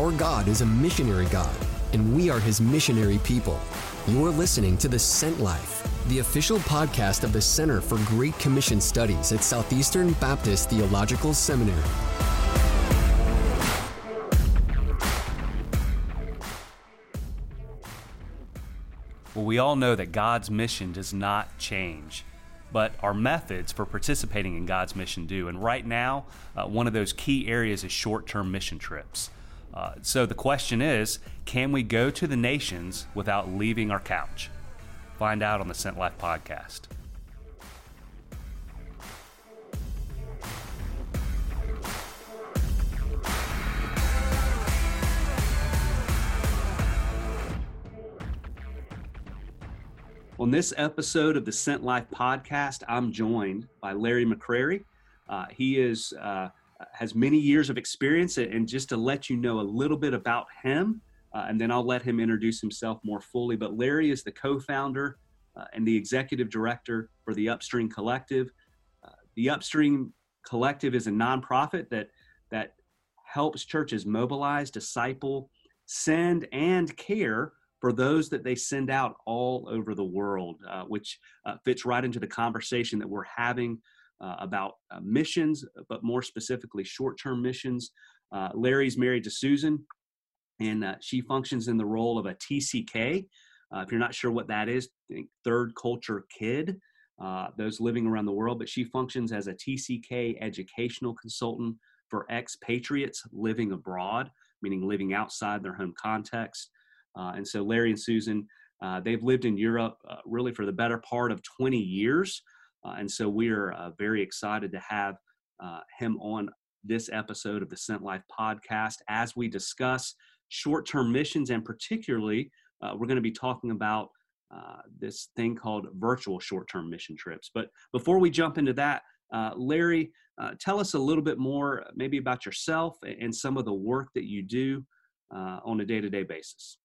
Our God is a missionary God, and we are his missionary people. You're listening to The Sent Life, the official podcast of the Center for Great Commission Studies at Southeastern Baptist Theological Seminary. Well, we all know that God's mission does not change, but our methods for participating in God's mission do. And right now, uh, one of those key areas is short term mission trips. Uh, so the question is can we go to the nations without leaving our couch? Find out on the Sent Life podcast. On this episode of the Sent Life podcast, I'm joined by Larry McCrary. Uh, he is uh, has many years of experience, and just to let you know a little bit about him, uh, and then I'll let him introduce himself more fully. But Larry is the co-founder uh, and the executive director for the Upstream Collective. Uh, the Upstream Collective is a nonprofit that that helps churches mobilize, disciple, send, and care for those that they send out all over the world, uh, which uh, fits right into the conversation that we're having uh, about uh, missions, but more specifically, short term missions. Uh, Larry's married to Susan, and uh, she functions in the role of a TCK. if you're not sure what that is, third culture kid. those living around the world, but she functions as a TCK educational consultant for expatriates living abroad, meaning living outside their home context. Uh, and so Larry and Susan, uh, they've lived in Europe uh, really for the better part of 20 years. And so we are very excited to have him on this episode of the Sent Life podcast as we discuss short term missions and particularly we're going to be talking about uh, this thing called virtual short term mission trips. But before we jump into that, uh, Larry, uh, tell us a little bit more, maybe about yourself and some of the work that you do on a day to day basis.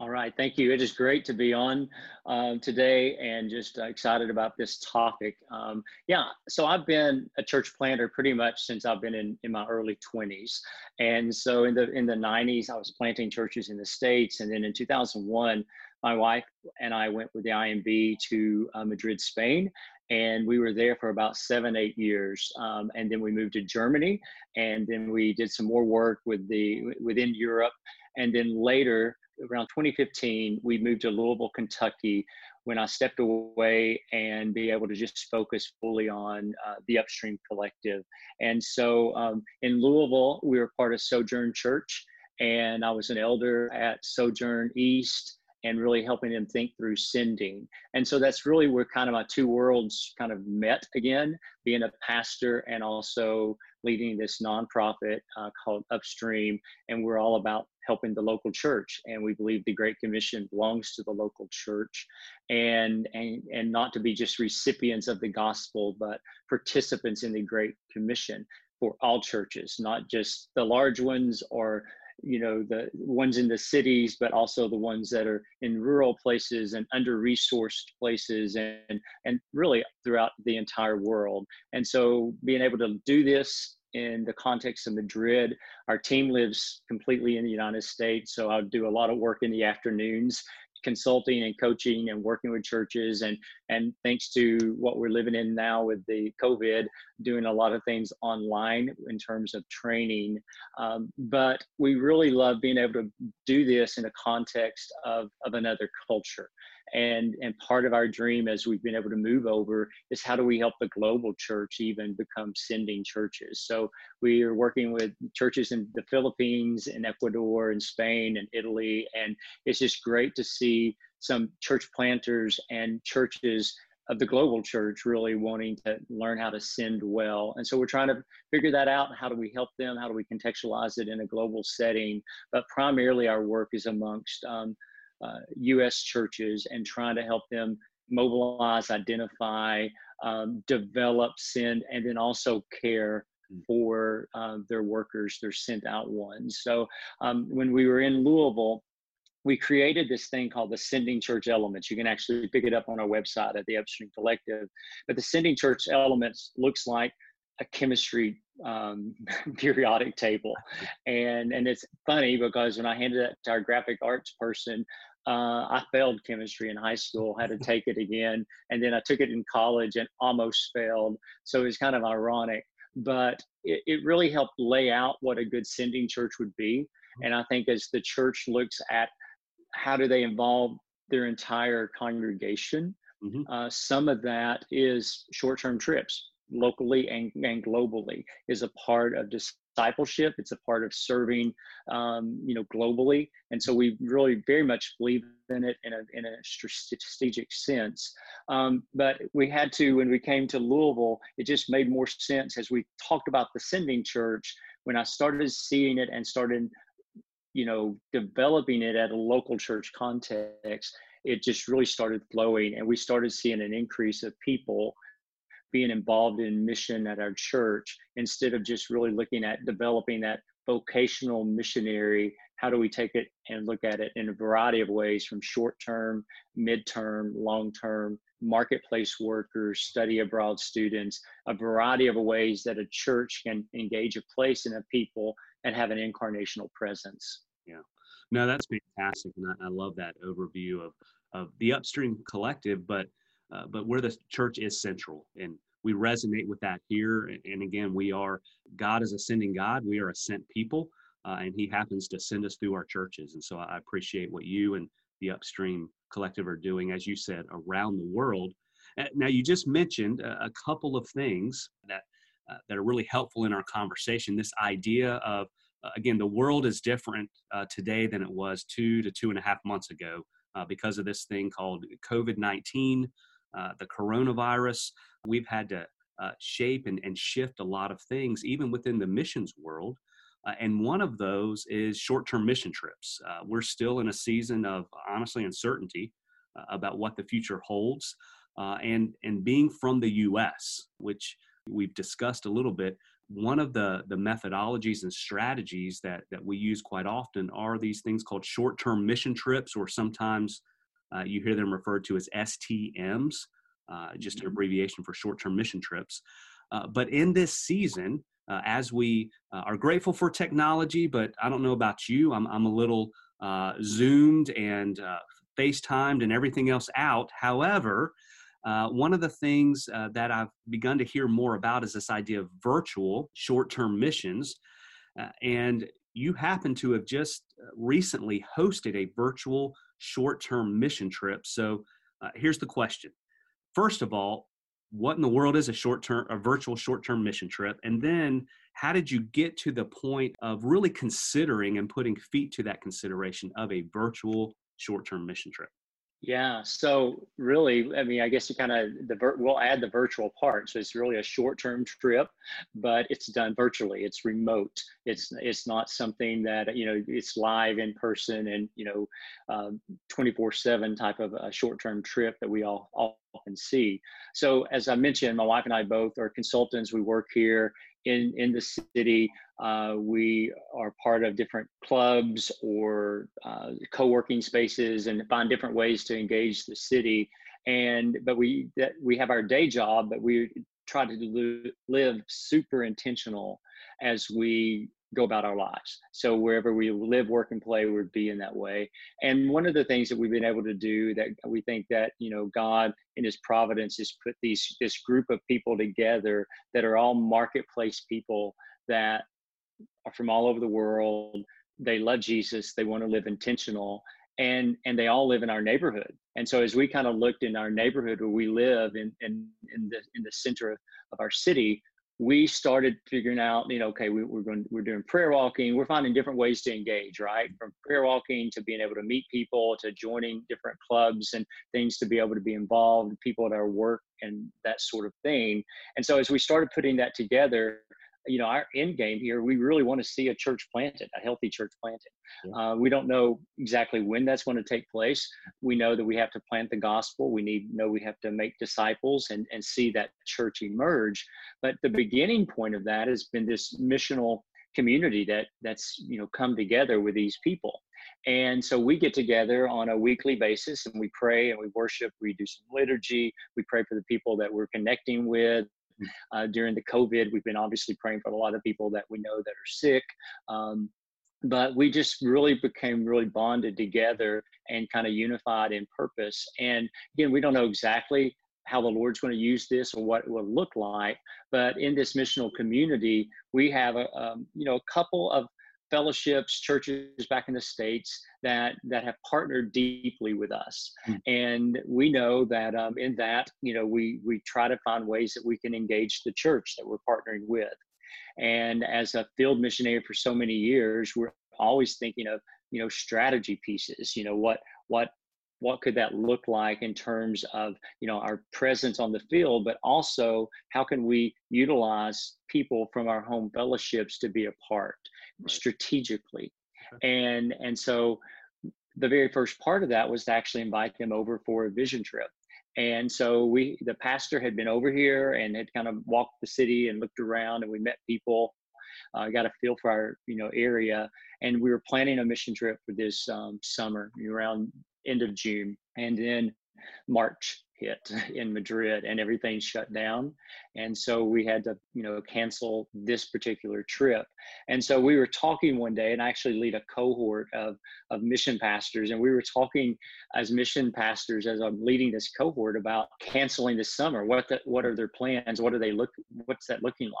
All right, thank you. It is great to be on um, today and just uh, excited about this topic. Um, yeah, so I've been a church planter pretty much since I've been in, in my early 20s. And so in the in the 90s, I was planting churches in the States. And then in 2001, my wife and I went with the IMB to uh, Madrid, Spain. And we were there for about seven, eight years. Um, and then we moved to Germany. And then we did some more work with the within Europe. And then later, around 2015, we moved to Louisville, Kentucky, when I stepped away and be able to just focus fully on uh, the Upstream Collective. And so um, in Louisville, we were part of Sojourn Church, and I was an elder at Sojourn East and really helping them think through sending. And so that's really where kind of my two worlds kind of met again, being a pastor and also leading this nonprofit uh, called Upstream. And we're all about helping the local church. And we believe the Great Commission belongs to the local church and, and, and not to be just recipients of the gospel, but participants in the Great Commission for all churches, not just the large ones or you know the ones in the cities but also the ones that are in rural places and under resourced places and and really throughout the entire world and so being able to do this in the context of Madrid. Our team lives completely in the United States, so I'll do a lot of work in the afternoons consulting and coaching and working with churches and and thanks to what we're living in now with the covid doing a lot of things online in terms of training. Um, but we really love being able to do this in a context of of another culture and and part of our dream as we've been able to move over is how do we help the global church even become sending churches so we are working with churches in the philippines and ecuador and spain and italy and it's just great to see some church planters and churches of the global church really wanting to learn how to send well. And so we're trying to figure that out. How do we help them? How do we contextualize it in a global setting? But primarily, our work is amongst um, uh, U.S. churches and trying to help them mobilize, identify, um, develop, send, and then also care hmm. for uh, their workers, their sent out ones. So um, when we were in Louisville, we created this thing called the Sending Church Elements. You can actually pick it up on our website at the Upstream Collective. But the Sending Church Elements looks like a chemistry um, periodic table, and and it's funny because when I handed that to our graphic arts person, uh, I failed chemistry in high school, had to take it again, and then I took it in college and almost failed. So it was kind of ironic, but it, it really helped lay out what a good sending church would be. Mm-hmm. And I think as the church looks at how do they involve their entire congregation, mm-hmm. uh, some of that is short-term trips locally and, and globally is a part of discipleship. It's a part of serving um, you know globally. And so we really very much believe in it in a, in a strategic sense. Um, but we had to when we came to louisville it just made more sense as we talked about the sending church. When i started seeing it and started you know developing it at a local church context it just really started flowing and we started seeing an increase of people being involved in mission at our church instead of just really looking at developing that vocational missionary how do we take it and look at it in a variety of ways from short term mid-term long-term marketplace workers study abroad students a variety of ways that a church can engage a place and a people and have an incarnational presence. Yeah. No that's fantastic and i, I love that overview of of the upstream collective but uh, but where the church is central and we resonate with that here and again we are god is a sending god we are a sent people uh, and he happens to send us through our churches and so i appreciate what you and the upstream collective are doing as you said around the world. Uh, now you just mentioned a, couple of things that uh, that are really helpful in our conversation. This idea of uh, again the world is different uh, today than it was two to two and a half months ago because of this thing called covid-19 uh, the coronavirus. We've had to uh, shape and, and shift a lot of things, even within the missions world. Uh, and one of those is short term mission trips. Uh, we're still in a season of honestly uncertainty uh, about what the future holds. and, and being from the US, which we've discussed a little bit, one of the, the methodologies and strategies that, that we use quite often are these things called short term mission trips, or sometimes uh, you hear them referred to as STMs, uh, just an mm-hmm. abbreviation for short term mission trips. Uh, but in this season, uh, as we uh, are grateful for technology, but I don't know about you, I'm, I'm a little uh, zoomed and FaceTimed and everything else out. However, one of the things that I've begun to hear more about is this idea of virtual short term missions. and you happen to have just recently hosted a virtual short term mission trip. So uh, here's the question. First of all, what in the world is a short term, a virtual short term mission trip? And then how did you get to the point of really considering and putting feet to that consideration of a virtual short term mission trip? Yeah. So really, I mean, I guess you kind of the we'll add the virtual part. So it's really a short-term trip, but it's done virtually. It's remote. It's it's not something that you know it's live in person and you know, um, 24/7 type of a short-term trip that we all often see. So as I mentioned, my wife and I both are consultants. We work here in in the city. Uh, we are part of different clubs or uh, co-working spaces and find different ways to engage the city. And but we that we have our day job, but we try to live super intentional as we go about our lives. So wherever we live, work, and play, would be in that way. And one of the things that we've been able to do that we think that you know God in His providence has put these this group of people together that are all marketplace people that are from all over the world. They love Jesus. They want to live intentional. And, and they all live in our neighborhood. And so as we kind of looked in our neighborhood where we live in, in, in, the, in the center of, of our city, we started figuring out, you know, okay, we, are going, we're doing prayer walking. We're finding different ways to engage, right? From prayer walking to being able to meet people to joining different clubs and things to be able to be involved, people at our work and that sort of thing. And so as we started putting that together, you know, our end game here, we really want to see a church planted, a healthy church planted. Uh, we don't know exactly when that's going to take place. We know that we have to plant the gospel. We need know we have to make disciples and, and see that church emerge. But the beginning point of that has been this missional community that that's you know come together with these people. And so we get together on a weekly basis and we pray and we worship. We do some liturgy. We pray for the people that we're connecting with uh, during the COVID. We've been obviously praying for a lot of people that we know that are sick. Um, but we just really became really bonded together and kind of unified in purpose. And again, we don't know exactly how the Lord's going to use this or what it will look like. But in this missional community, we have a um, you know a couple of fellowships, churches back in the states that that have partnered deeply with us, mm. and we know that um, in that you know we we try to find ways that we can engage the church that we're partnering with. And as a field missionary for so many years, we're always thinking of you know strategy pieces. You know what what what could that look like in terms of you know our presence on the field but also how can we utilize people from our home fellowships to be a part right. strategically okay. and and so the very first part of that was to actually invite them over for a vision trip and so we the pastor had been over here and had kind of walked the city and looked around and we met people uh, got a feel for our you know area and we were planning a mission trip for this um, summer around end of June. And then March hit in Madrid and everything shut down. And so we had to, you know, cancel this particular trip. And so we were talking one day and I actually lead a cohort of, of mission pastors. And we were talking as mission pastors, as I'm leading this cohort about canceling this summer. What, the, what are their plans? What are they look, what's that looking like?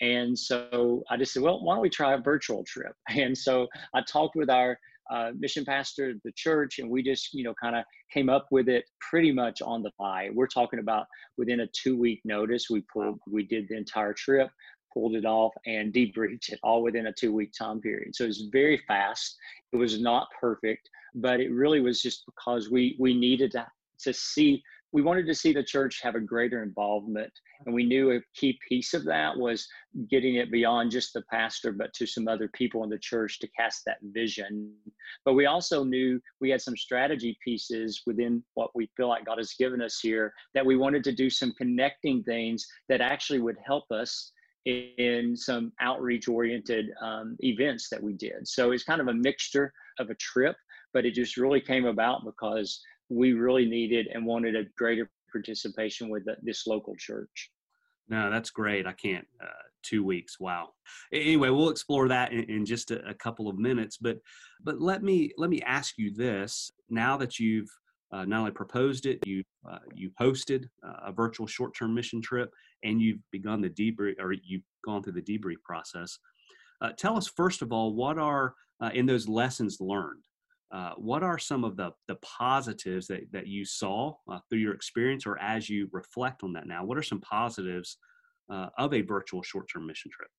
And so I just said, well, why don't we try a virtual trip? And so I talked with our uh, mission pastor of the church, and we just, you know, kind of came up with it pretty much on the fly. We're talking about within a two week notice, we pulled, we did the entire trip, pulled it off, and debriefed it all within a two week time period. So it was very fast. It was not perfect, but it really was just because we we needed to to see we wanted to see the church have a greater involvement. And we knew a key piece of that was getting it beyond just the pastor, but to some other people in the church to cast that vision. But we also knew we had some strategy pieces within what we feel like God has given us here that we wanted to do some connecting things that actually would help us in some outreach oriented um, events that we did. So it's kind of a mixture of a trip, but it just really came about because we really needed and wanted a greater participation with this local church. No, that's great. I can't. Uh, two weeks. Wow. Anyway, we'll explore that in, in just a, a, couple of minutes. But but let me let me ask you this: Now that you've uh, not only proposed it, you uh, you hosted uh, a virtual short-term mission trip, and you've begun the debrief, or you've gone through the debrief process. Uh, tell us first of all, what are uh, in those lessons learned? Uh, what are some of the, the positives that, that you saw uh, through your experience or as you reflect on that now? What are some positives uh, of a virtual short term mission trip?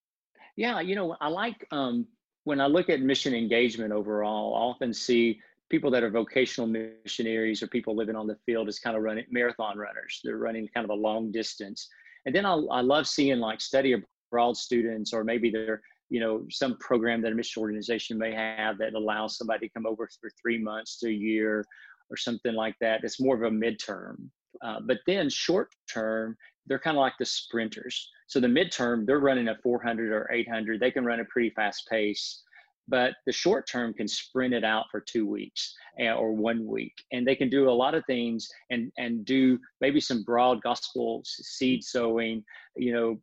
Yeah, you know, I like um, when I look at mission engagement overall, I often see people that are vocational missionaries or people living on the field as kind of running marathon runners. They're running kind of a long distance. And then I, I love seeing like study abroad students, or maybe they're you know some program that a mission organization may have that allows somebody to come over for three months to a year or something like that it's more of a midterm. Uh, but then short term they're kind of like the sprinters. So the midterm they're running a 400 or 800 they can run a pretty fast pace but the short term can sprint it out for two weeks eh, or one week. And they can do a lot of things and and do maybe some broad gospel seed sowing you know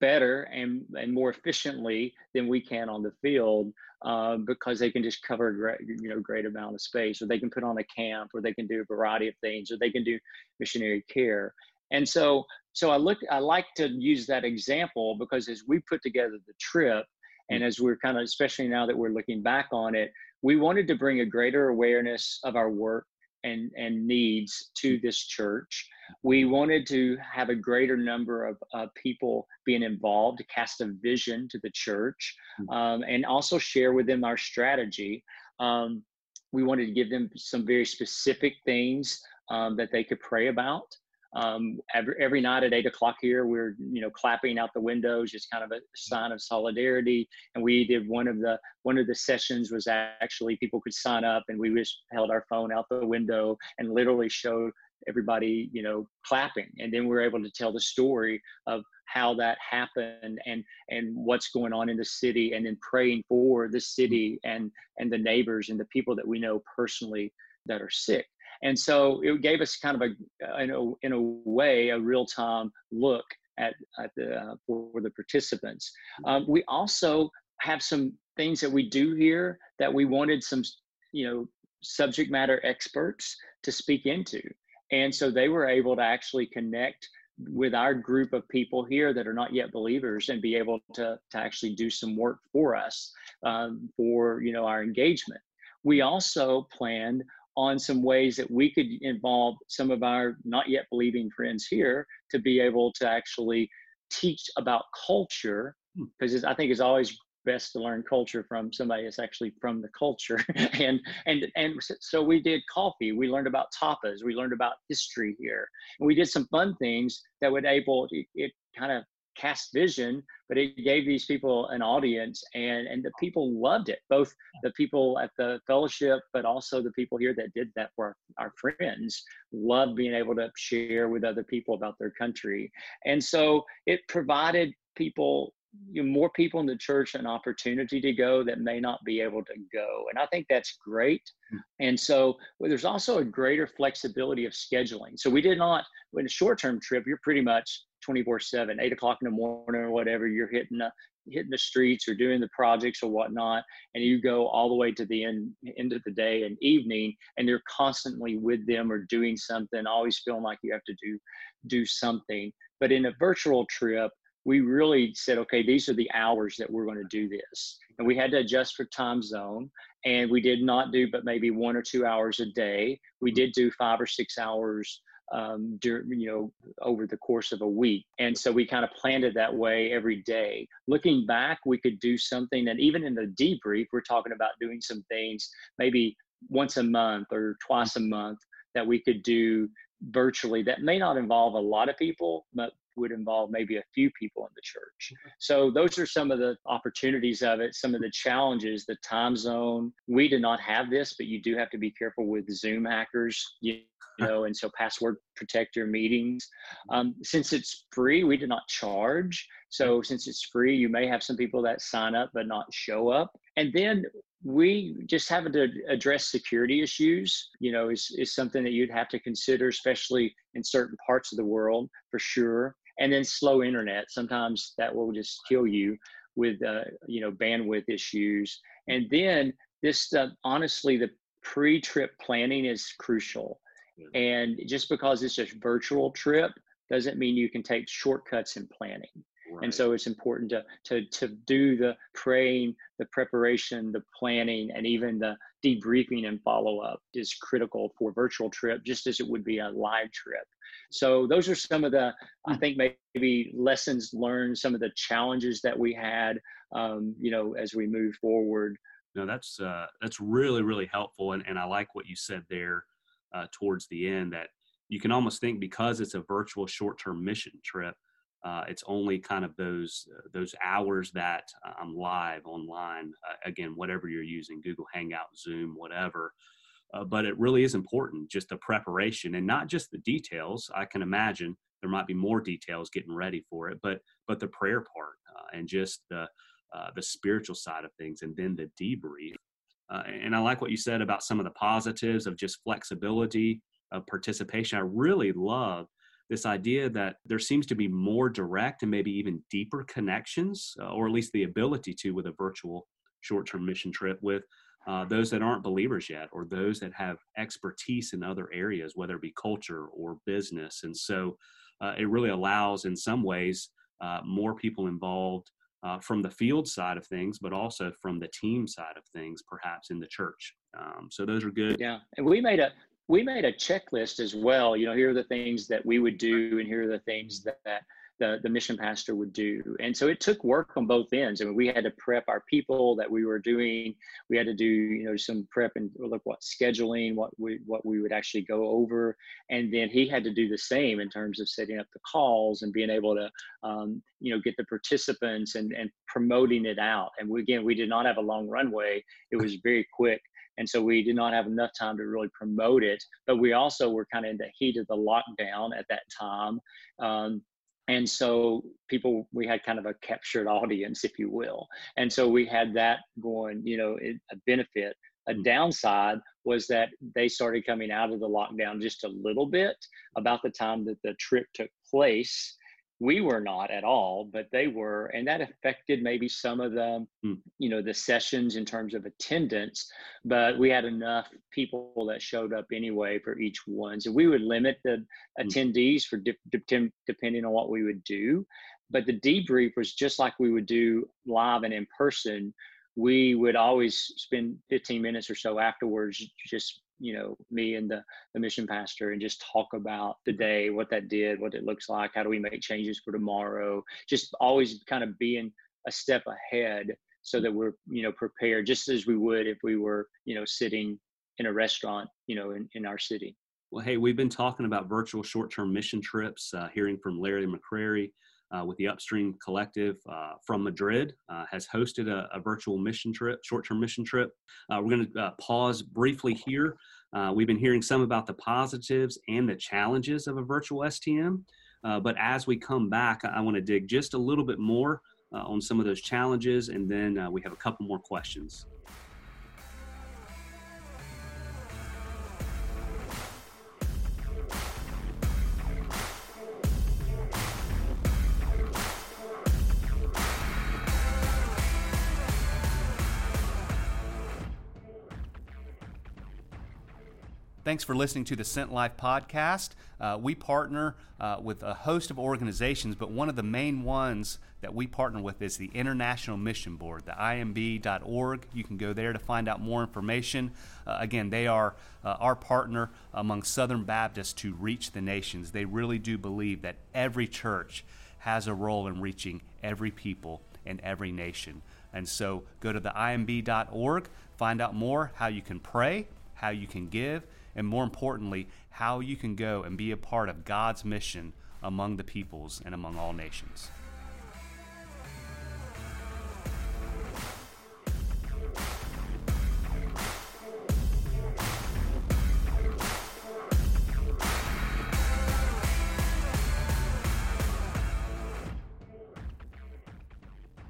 better and, and more efficiently than we can on the field uh, because they can just cover a great, you know, great amount of space or they can put on a camp or they can do a variety of things or they can do missionary care. And so, so I look, I like to use that example because as we put together the trip and as we're kind of, especially now that we're looking back on it, we wanted to bring a greater awareness of our work and, and needs to this church. We wanted to have a greater number of uh, people being involved to cast a vision to the church hmm. um, and also share with them our strategy. Um, we wanted to give them some very specific things um, that they could pray about. Um, every, every night at eight o'clock here, we're you know clapping out the windows, just kind of a sign of solidarity. And we did one of the one of the sessions was actually people could sign up, and we just held our phone out the window and literally showed everybody you know clapping, and then we were able to tell the story of how that happened and and what's going on in the city, and then praying for the city and and the neighbors and the people that we know personally that are sick And so it gave us kind of a, in a, in a way, a real time look at, at the, uh, for the participants. Um, we also have some things that we do here that we wanted some, you know, subject matter experts to speak into. And so they were able to actually connect with our group of people here that are not yet believers and be able to, to actually do some work for us um, for you know our engagement we also planned on some ways that we could involve some of our not yet believing friends here to be able to actually teach about culture because hmm. i think it's always best to learn culture from somebody that's actually from the culture and and and so we did coffee we learned about tapas we learned about history here and we did some fun things that would able it, it kind of cast vision but it gave these people an audience and and the people loved it both the people at the fellowship but also the people here that did that for our, friends loved being able to share with other people about their country and so it provided people you know, more people in the church an opportunity to go that may not be able to go. And I think that's great. Mm. And so well, there's also a greater flexibility of scheduling. So we did not, in a short term trip, you're pretty much 24 7, 8 o'clock in the morning or whatever, you're hitting the, hitting the streets or doing the projects or whatnot. And you go all the way to the end, end of the day and evening, and you're constantly with them or doing something, always feeling like you have to do, do something. But in a virtual trip, we really said, okay, these are the hours that we're going to do this. And we had to adjust for time zone. And we did not do but maybe one or two hours a day. We did do five or six hours um, during, you know, over the course of a week. And so we kind of planned it that way every day. Looking back, we could do something, and even in the debrief, we're talking about doing some things maybe once a month or twice a month that we could do virtually that may not involve a lot of people, but would involve maybe a few people in the church. So those are some of the opportunities of it, some of the challenges, the time zone. We did not have this, but you do have to be careful with Zoom hackers. You know, and so password protect your meetings. Um, since it's free, we did not charge. So since it's free, you may have some people that sign up but not show up. And then we just having to address security issues you know is, is something that you'd have to consider especially in certain parts of the world for sure and then slow internet. Sometimes that will just kill you with uh, you know bandwidth issues. And then this uh, honestly, the pre-trip planning is crucial. And just because it's a virtual trip doesn't mean you can take shortcuts in planning. Right. And so it's important to, to, to do the praying, the preparation, the planning, and even the debriefing and follow up is critical for virtual trip, just as it would be a live trip. So those are some of the, I hmm. think maybe lessons learned, some of the challenges that we had, um, you know, as we move forward. No, that's uh, that's really really helpful, and and I like what you said there uh, towards the end that you can almost think because it's a virtual short term mission trip uh, it's only kind of those uh, those hours that I'm live online. Uh, again, whatever you're using, Google Hangout, Zoom, whatever. Uh, but it really is important, just the preparation and not just the details. I can imagine there might be more details getting ready for it, but but the prayer part uh, and just the uh, the spiritual side of things, and then the debrief. And I like what you said about some of the positives of just flexibility of participation. I really love this idea that there seems to be more direct and maybe even deeper connections, uh, or at least the ability to, with a virtual short term mission trip with uh, those that aren't believers yet, or those that have expertise in other areas, whether it be culture or business. And so uh, it really allows, in some ways, uh, more people involved. Uh, from the field side of things, but also from the team side of things, perhaps in the church. Um, so those are good. Yeah, and we made a we made a checklist as well. You know, here are the things that we would do, and here are the things that, that the, the mission pastor would do. And so it took work on both ends. I mean, we had to prep our people that we were doing. We had to do, you know, some prep and look what scheduling, what we what we would actually go over, and then he had to do the same in terms of setting up the calls and being able to, um, you know, get the participants and and promoting it out. And we, again, we did not have a long runway. It was very quick. And so we did not have enough time to really promote it. But we also were kind of in the heat of the lockdown at that time. Um, and so people we had kind of a captured audience if you will. And so we had that going you know a benefit. A mm. downside was that they started coming out of the lockdown just a little bit about the time that the trip took place we were not at all but they were and that affected maybe some of the mm. you know the sessions in terms of attendance but we had enough people that showed up anyway for each one so we would limit the mm. attendees for de- de- depending on what we would do but the debrief was just like we would do live and in person we would always spend 15 minutes or so afterwards just you know me and the, the mission pastor and just talk about the day what that did what it looks like how do we make changes for tomorrow just always kind of being a step ahead so that we're you know prepared just as we would if we were you know sitting in a restaurant you know in, in our city. Well hey we've been talking about virtual short-term mission trips uh, hearing from larry mccrary uh, with the Upstream Collective uh, from Madrid, uh, has hosted a, a, virtual mission trip, short term mission trip. Uh, we're going to uh, pause briefly here. We've been hearing some about the positives and the challenges of a virtual STM. but as we come back, I, I want to dig just a little bit more on some of those challenges, and then we have a couple more questions. Thanks for listening to the Sent Life podcast. Uh, we partner uh, with a host of organizations, but one of the main ones that we partner with is the International Mission Board, the imb.org. You can go there to find out more information. Uh, again, they are uh, our partner among Southern Baptists to reach the nations. They really do believe that every church has a role in reaching every people and every nation. And so go to the imb.org, find out more how you can pray, how you can give and more importantly, how you can go and be a part of God's mission among the peoples and among all nations.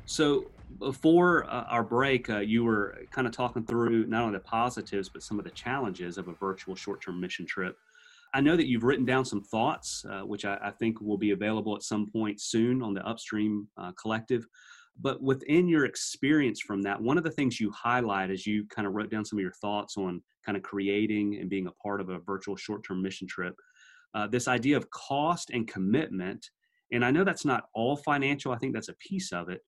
So before uh, our break, uh, you were kind of talking through not only the positives, but some of the challenges of a virtual short term mission trip. I know that you've written down some thoughts, uh, which I, I, think will be available at some point soon on the Upstream uh, Collective. But within your experience from that, one of the things you highlight as you kind of wrote down some of your thoughts on kind of creating and being a part of a virtual short term mission trip, uh, this idea of cost and commitment. And I know that's not all financial, I think that's a piece of it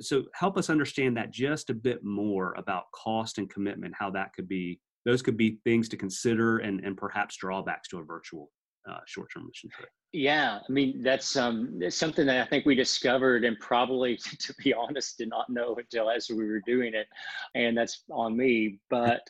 so help us understand that just a bit more about cost and commitment how that could be those could be things to consider and, and perhaps drawbacks to a virtual uh, short-term mission trip. Yeah i mean that's um something that i think we discovered and probably to be honest did not know until as we were doing it and that's on me. But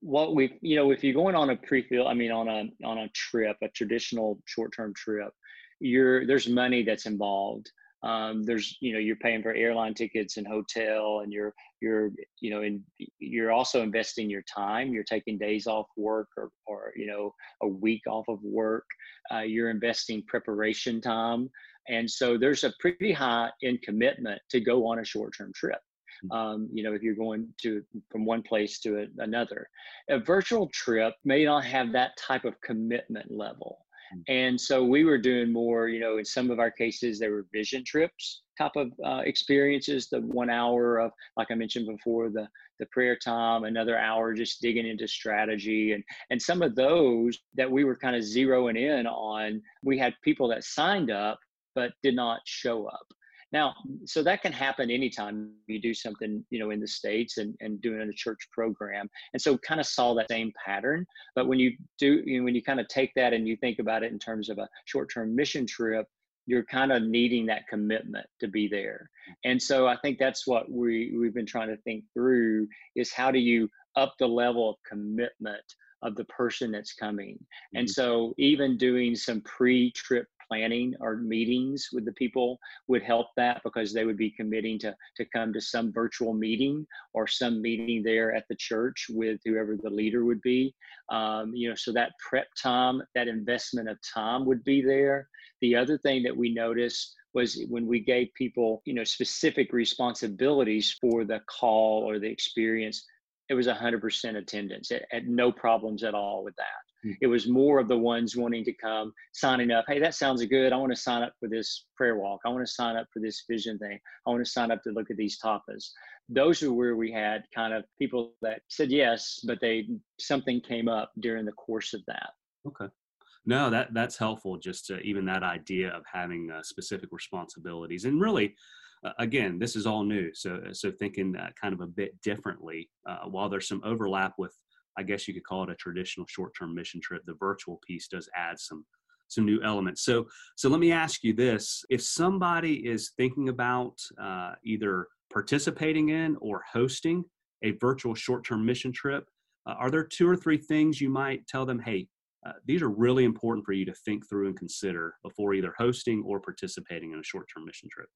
what we you know if you're going on a pre-field i mean on a on a trip a traditional short-term trip you're there's money that's involved um, there's you know you're paying for airline tickets and hotel and you're you're you know and you're also investing your time. You're taking days off work or or you know a week off of work. Uh, you're investing preparation time. And so there's a pretty high in commitment to go on a short-term trip. Mm. um, you know if you're going to from one place to a, another. A virtual trip may not have that type of commitment level. And so we were doing more, you know, in some of our cases, there were vision trips type of uh, experiences, the one hour of, like I mentioned before, the, the prayer time, another hour just digging into strategy. And, and some of those that we were kind of zeroing in on, we had people that signed up but did not show up. Now, so that can happen anytime you do something, you know, in the States and, and doing a church program. And so kind of saw that same pattern. But when you do, you know, when you kind of take that and you think about it in terms of a short-term mission trip, you're kind of needing that commitment to be there. And so I think that's what we, we've been trying to think through is how do you up the level of commitment of the person that's coming. Mm-hmm. And so even doing some pre-trip planning or meetings with the people would help that because they would be committing to to come to some virtual meeting or some meeting there at the church with whoever the leader would be um, you know so that prep time that investment of time would be there the other thing that we noticed was when we gave people you know specific responsibilities for the call or the experience it was 100% attendance. It had no problems at all with that. Hmm. It was more of the ones wanting to come, signing up. Hey, that sounds good. I want to sign up for this prayer walk. I want to sign up for this vision thing. I want to sign up to look at these tapas. Those are where we had kind of people that said yes, but they something came up during the course of that. Okay. No, that that's helpful. Just to, even that idea of having uh, specific responsibilities, and really, uh, again, this is all new. So so thinking uh, kind of a bit differently. Uh, while there's some overlap with, I guess you could call it a traditional short-term mission trip, the virtual piece does add some some new elements. So so let me ask you this: If somebody is thinking about uh, either participating in or hosting a virtual short-term mission trip, uh, are there two or three things you might tell them? Hey, uh, these are really important for you to think through and consider before either hosting or participating in a short-term mission trip.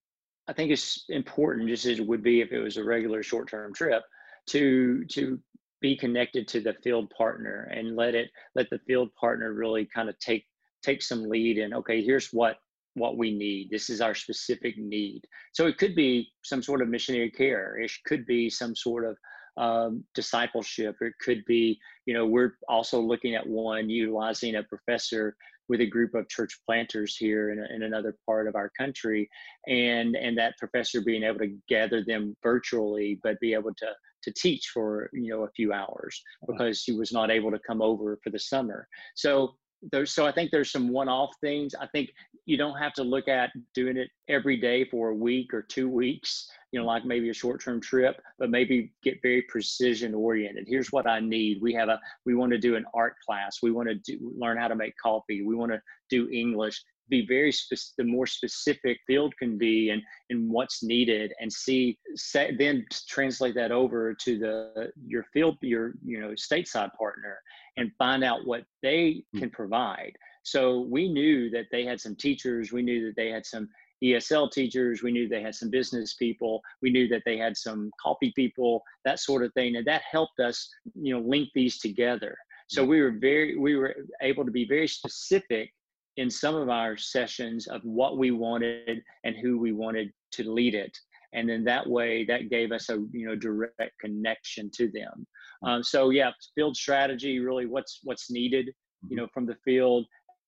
I think it's important, just as it would be if it was a regular short-term trip, to to be connected to the field partner and let it let the field partner really kind of take take some lead and okay, here's what what we need. This is our specific need. So it could be some sort of missionary care. It could be some sort of um, discipleship. It could be, you know, we're also looking at one utilizing a professor with a group of church planters here in, in another part of our country, and and that professor being able to gather them virtually, but be able to to teach for you know a few hours because he was not able to come over for the summer. So there's so I think there's some one-off things. I think you don't have to look at doing it every day for a week or two weeks, you know, like maybe a short-term trip, but maybe get very precision oriented. Here's what I need. We have a we want to do an art class. We want to do, learn how to make coffee. We want to do English. Be very specific. The more specific field can be, and and what's needed, and see say, then translate that over to the your field your you know stateside partner and find out what they Hmm. can provide. So we knew that they had some teachers, we knew that they had some ESL teachers, we knew they had some business people, we knew that they had some coffee people, that sort of thing. And that helped us, you know, link these together. So we were very we were able to be very specific in some of our sessions of what we wanted and who we wanted to lead it. And then that way that gave us a you know direct connection to them. Um, so yeah field strategy really what's what's needed you know from the field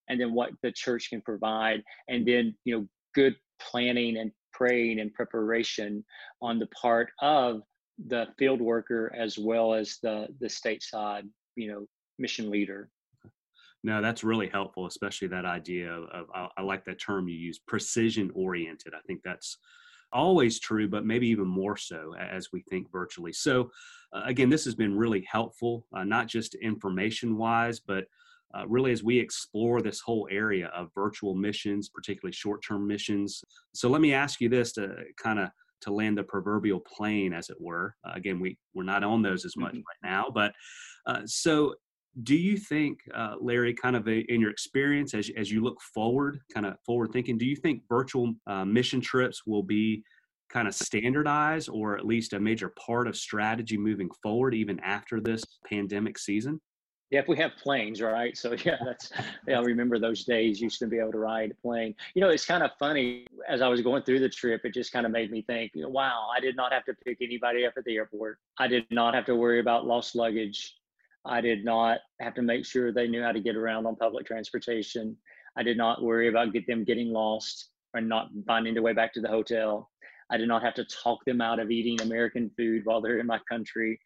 and then what the church can provide. And then you know good planning and praying and preparation on the part of the field worker as well as the the stateside you know mission leader No, that's really helpful, especially that idea of, I, I like that term you use, precision oriented. I think that's always true, but maybe even more so as we think virtually. So, uh, again, this has been really helpful, uh, not just information wise, but uh, really as we explore this whole area of virtual missions, particularly short term missions. So, let me ask you this to kind of to land the proverbial plane, as it were. Uh, again, we we're not on those as much Mhm. right now, but uh, so do you think, uh, Larry, kind of a, in your experience as as you look forward, kind of forward thinking, do you think virtual uh, mission trips will be kind of standardized or at least a major part of strategy moving forward, even after this pandemic season? Yeah, if we have planes, right? So yeah, that's yeah. I remember those days. Used to be able to ride a plane. You know, it's kind of funny. As I was going through the trip, it just kind of made me think. Wow, I did not have to pick anybody up at the airport. I did not have to worry about lost luggage. I did not have to make sure they knew how to get around on public transportation. I did not worry about get them getting lost or not finding their way back to the hotel. I did not have to talk them out of eating American food while they're in my country.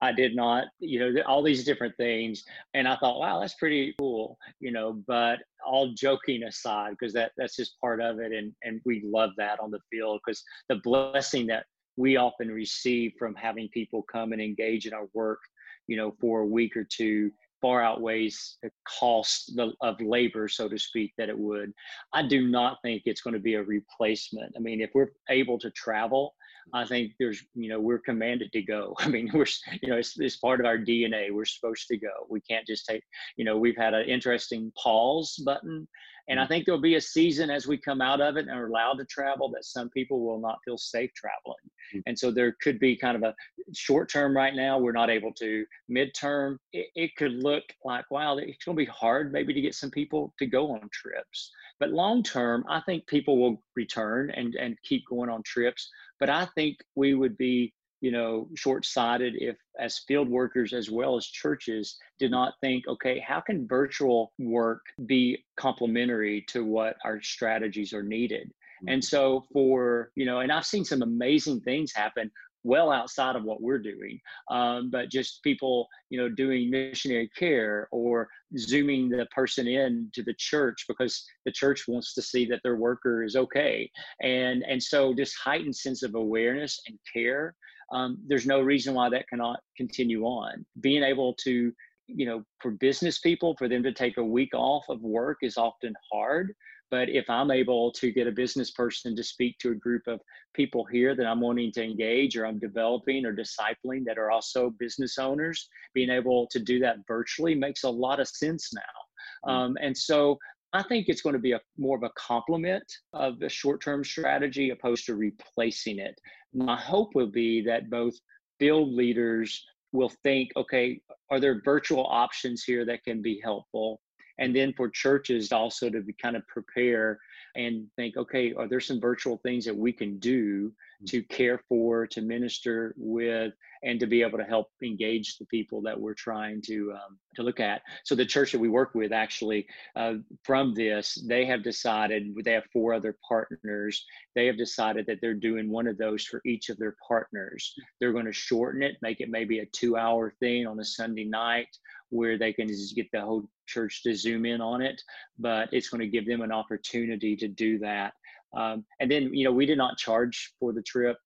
I did not, you know, all these different things. And I thought, wow, that's pretty cool, you know, but all joking aside, because that that's just part of it. And and we love that on the field because the blessing that we often receive from having people come and engage in our work, you know, for a week or two far outweighs the cost of labor, so to speak, that it would. I do not think it's going to be a replacement. I mean, if we're able to travel, I think there's, you know, we're commanded to go. I mean, we're, you know, it's, it's part of our DNA. We're supposed to go. We can't just take, you know, we've had an interesting pause button. And I think there'll be a season as we come out of it and are allowed to travel that some people will not feel safe traveling. Mm. And so there could be kind of a short term right now, we're not able to. Midterm, it, it could look like, wow, it's going to be hard maybe to get some people to go on trips. But long term, I think people will return and, and keep going on trips. But I think we would be you know short-sighted if as field workers as well as churches did not think okay how can virtual work be complementary to what our strategies are needed and mm-hmm. so for you know and i've seen some amazing things happen well outside of what we're doing um, but just people you know doing missionary care or zooming the person in to the church because the church wants to see that their worker is okay and and so this heightened sense of awareness and care um, there's no reason why that cannot continue on being able to you know for business people for them to take a week off of work is often hard but if I'm able to get a business person to speak to a group of people here that I'm wanting to engage or I'm developing or discipling that are also business owners, being able to do that virtually makes a lot of sense now. Mm. Um, and so I think it's going to be a more of a complement of the short-term strategy opposed to replacing it. My hope will be that both field leaders will think, okay, are there virtual options here that can be helpful? and then for churches also to be kind of prepare and think okay are there some virtual things that we can do. To care for to minister with and to be able to help engage the people that we're trying to um, to look at. So the church that we work with actually uh, from this they have decided they have four other partners. They have decided that they're doing one of those for each of their partners. They're going to shorten it make it maybe a two hour thing on a sunday night where they can just get the whole church to zoom in on it, but it's going to give them an opportunity to do that. Um, and then, you know, we did not charge for the trip.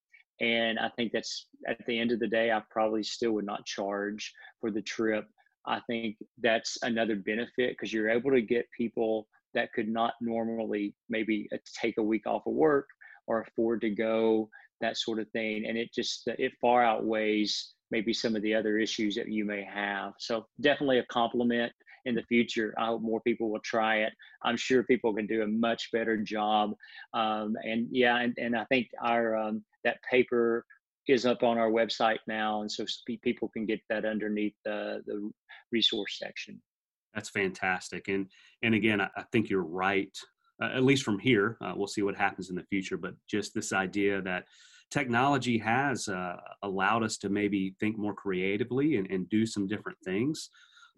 And I think that's at the end of the day, I probably still would not charge for the trip. I think that's another benefit because you're able to get people that could not normally maybe uh, take a week off of work or afford to go, that sort of thing. And it just, it far outweighs maybe some of the other issues that you may have. So definitely a compliment in the future. I hope more people will try it. I'm sure people can do a much better job. Um, and yeah, and, and I think our um, that paper is up on our website now, and so people can get that underneath the the resource section. That's fantastic, and and again, I, I think you're right. Uh, at least from here, uh, we'll see what happens in the future. But just this idea that technology has uh, allowed us to maybe think more creatively and, and do some different things.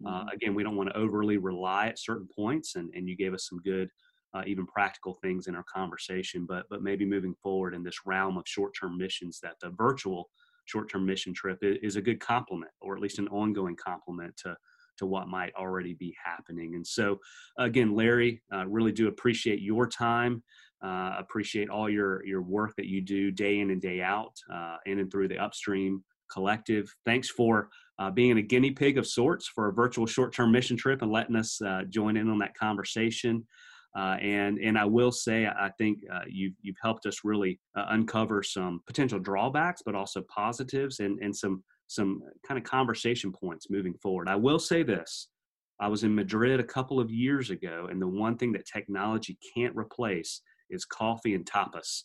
Uh, mm-hmm. again, we don't want to overly rely at certain points, and, and you gave us some good, uh, even practical things in our conversation. But but maybe moving forward in this realm of short-term missions, that the virtual short-term mission trip is a good complement, or at least an ongoing complement to to what might already be happening. And so, again, Larry, uh, really do appreciate your time. Uh, appreciate all your your work that you do day in and day out, uh, in and through the upstream collective. Thanks for uh, being a guinea pig of sorts for a virtual short-term mission trip and letting us uh, join in on that conversation. Uh, and and I will say I think uh, you've you've helped us really uncover some potential drawbacks, but also positives and and some some kind of conversation points moving forward. I will say this. I was in Madrid a couple of years ago, and the one thing that technology can't replace is coffee and tapas.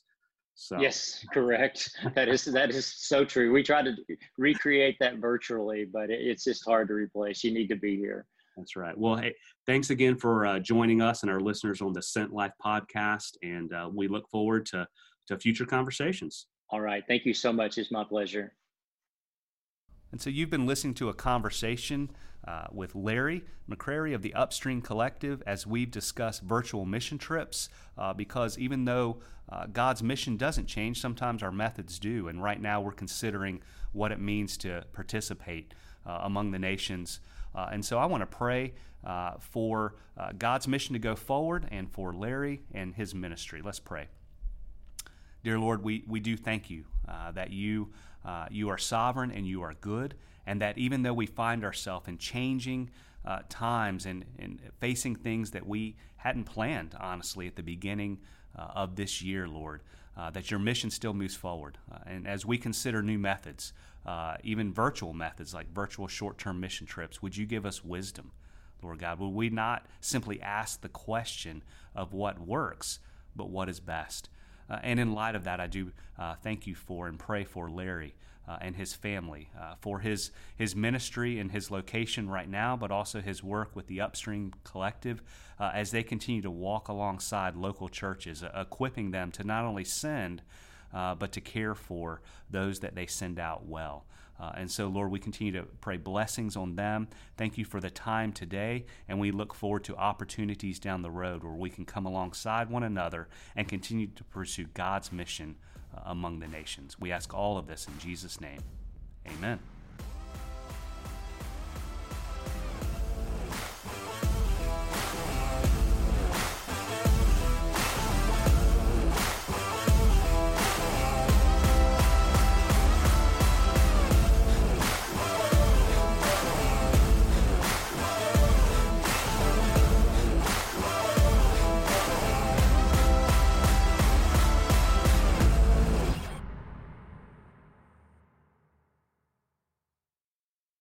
So. Yes, correct. That is that is so true. We try to recreate that virtually, but it's just hard to replace. You need to be here. That's right. Well, hey, thanks again for uh, joining us and our listeners on the Sent Life podcast, and uh, we look forward to to future conversations. All right. Thank you so much. It's my pleasure. And so you've been listening to a conversation uh, with Larry McCrary of the Upstream Collective as we've discussed virtual mission trips. Uh, because even though uh, God's mission doesn't change, sometimes our methods do. And right now we're considering what it means to participate uh, among the nations. Uh, and so I want to pray uh, for God's mission to go forward and for Larry and his ministry. Let's pray. Dear Lord, we, we do thank you that you, you are sovereign and you are good and that even though we find ourselves in changing uh, times and, and, facing things that we hadn't planned, honestly, at the beginning uh, of this year, Lord, uh, that your mission still moves forward. Uh, and as we consider new methods, uh, even virtual methods like virtual short term mission trips, would you give us wisdom, Lord God? Would we not simply ask the question of what works, but what is best? Uh, and in light of that, I do thank you for and pray for Larry uh, and his family uh, for his, his ministry and his location right now, but also his work with the Upstream Collective uh, as they continue to walk alongside local churches, uh, equipping them to not only send. uh, but to care for those that they send out well. Uh, and so, Lord, we continue to pray blessings on them. Thank you for the time today, and we look forward to opportunities down the road where we can come alongside one another and continue to pursue God's mission uh, among the nations. We ask all of this in Jesus' name. Amen.